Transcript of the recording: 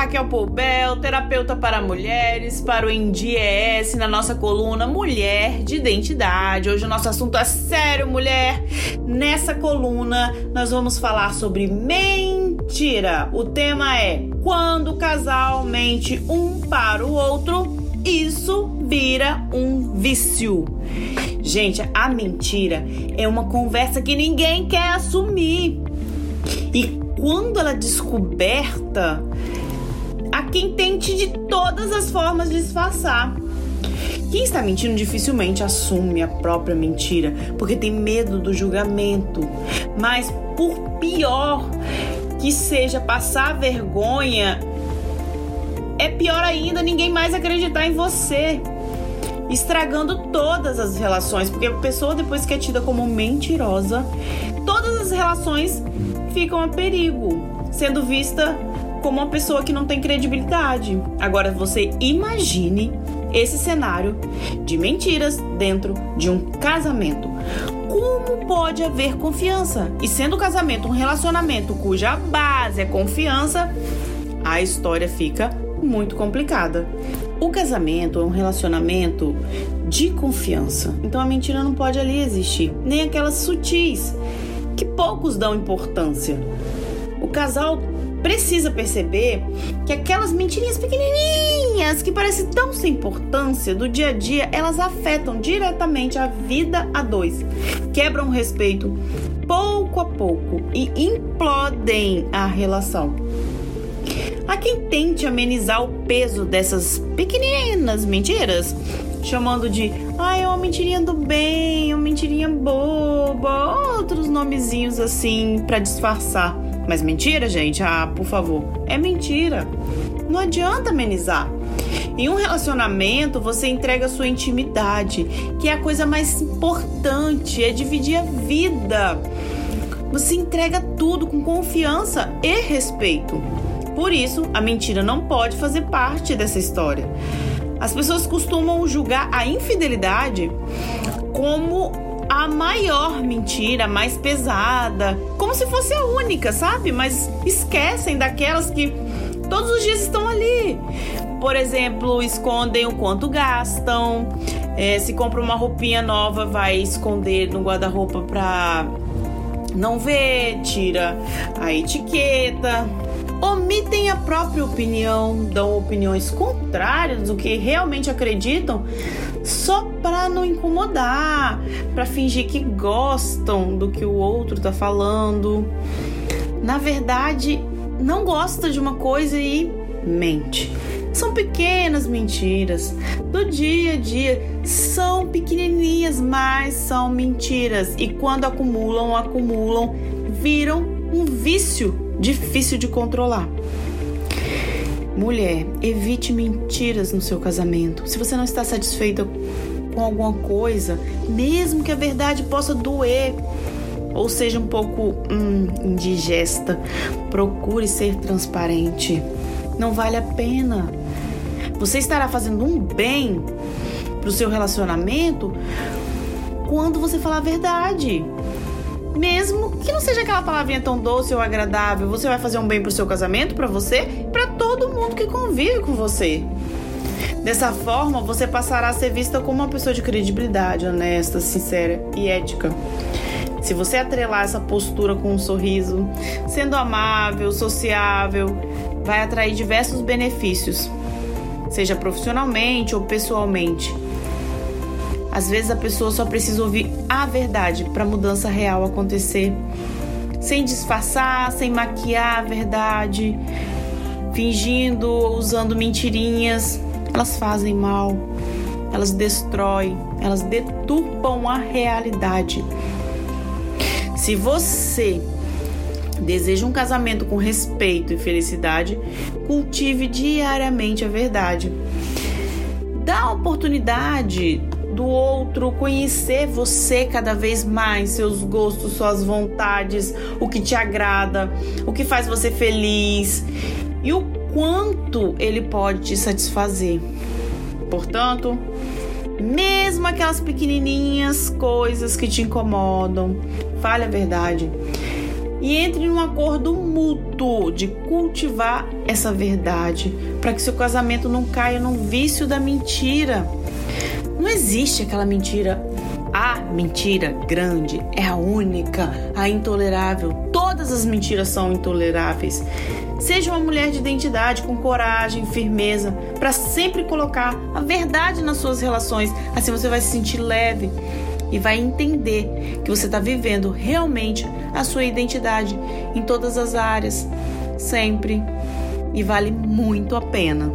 Raquel Poubel, terapeuta para mulheres, para o INDIES, na nossa coluna Mulher de Identidade. Hoje o nosso assunto é sério, mulher. Nessa coluna nós vamos falar sobre mentira. O tema é quando o casal mente um para o outro, isso vira um vício. Gente, a mentira é uma conversa que ninguém quer assumir. E quando ela é descoberta, quem tente de todas as formas disfarçar. Quem está mentindo dificilmente assume a própria mentira, porque tem medo do julgamento. Mas por pior que seja passar vergonha, é pior ainda ninguém mais acreditar em você. Estragando todas as relações, porque a pessoa depois que é tida como mentirosa, todas as relações ficam a perigo, sendo vista como uma pessoa que não tem credibilidade. Agora você imagine esse cenário de mentiras dentro de um casamento. Como pode haver confiança? E sendo o casamento um relacionamento cuja base é confiança, a história fica muito complicada. O casamento é um relacionamento de confiança. Então a mentira não pode ali existir, nem aquelas sutis que poucos dão importância. O casal precisa perceber que aquelas mentirinhas pequenininhas que parecem tão sem importância do dia a dia, elas afetam diretamente a vida a dois, quebram o respeito pouco a pouco e implodem a relação. Há quem tente amenizar o peso dessas pequeninas mentiras, chamando de ah, é uma mentirinha do bem, uma mentirinha boba, outros nomezinhos assim para disfarçar. Mas mentira, gente? Ah, por favor, é mentira. Não adianta amenizar. Em um relacionamento, você entrega sua intimidade, que é a coisa mais importante, é dividir a vida. Você entrega tudo com confiança e respeito. Por isso, a mentira não pode fazer parte dessa história. As pessoas costumam julgar a infidelidade como a maior mentira, a mais pesada, como se fosse a única, sabe? Mas esquecem daquelas que todos os dias estão ali. Por exemplo, escondem o quanto gastam. É, se compra uma roupinha nova, vai esconder no guarda-roupa pra não ver, tira a etiqueta omitem a própria opinião, dão opiniões contrárias do que realmente acreditam, só para não incomodar, para fingir que gostam do que o outro está falando. Na verdade, não gosta de uma coisa e mente. São pequenas mentiras do dia a dia, são pequenininhas, mas são mentiras e quando acumulam, acumulam, viram um vício difícil de controlar. Mulher, evite mentiras no seu casamento. Se você não está satisfeita com alguma coisa, mesmo que a verdade possa doer ou seja um pouco hum, indigesta, procure ser transparente. Não vale a pena. Você estará fazendo um bem para o seu relacionamento quando você falar a verdade. Mesmo que não seja aquela palavrinha tão doce ou agradável, você vai fazer um bem pro seu casamento, para você, para todo mundo que convive com você. Dessa forma, você passará a ser vista como uma pessoa de credibilidade, honesta, sincera e ética. Se você atrelar essa postura com um sorriso, sendo amável, sociável, vai atrair diversos benefícios, seja profissionalmente ou pessoalmente. Às vezes a pessoa só precisa ouvir a verdade para a mudança real acontecer, sem disfarçar, sem maquiar a verdade, fingindo, usando mentirinhas. Elas fazem mal, elas destroem, elas deturpam a realidade. Se você deseja um casamento com respeito e felicidade, cultive diariamente a verdade. Dá a oportunidade do outro, conhecer você cada vez mais, seus gostos, suas vontades, o que te agrada, o que faz você feliz e o quanto ele pode te satisfazer. Portanto, mesmo aquelas pequenininhas coisas que te incomodam, fale a verdade. E entre num acordo mútuo de cultivar essa verdade, para que seu casamento não caia no vício da mentira. Não existe aquela mentira. A mentira grande é a única, a intolerável. Todas as mentiras são intoleráveis. Seja uma mulher de identidade com coragem, firmeza, para sempre colocar a verdade nas suas relações. Assim você vai se sentir leve e vai entender que você está vivendo realmente a sua identidade em todas as áreas, sempre. E vale muito a pena.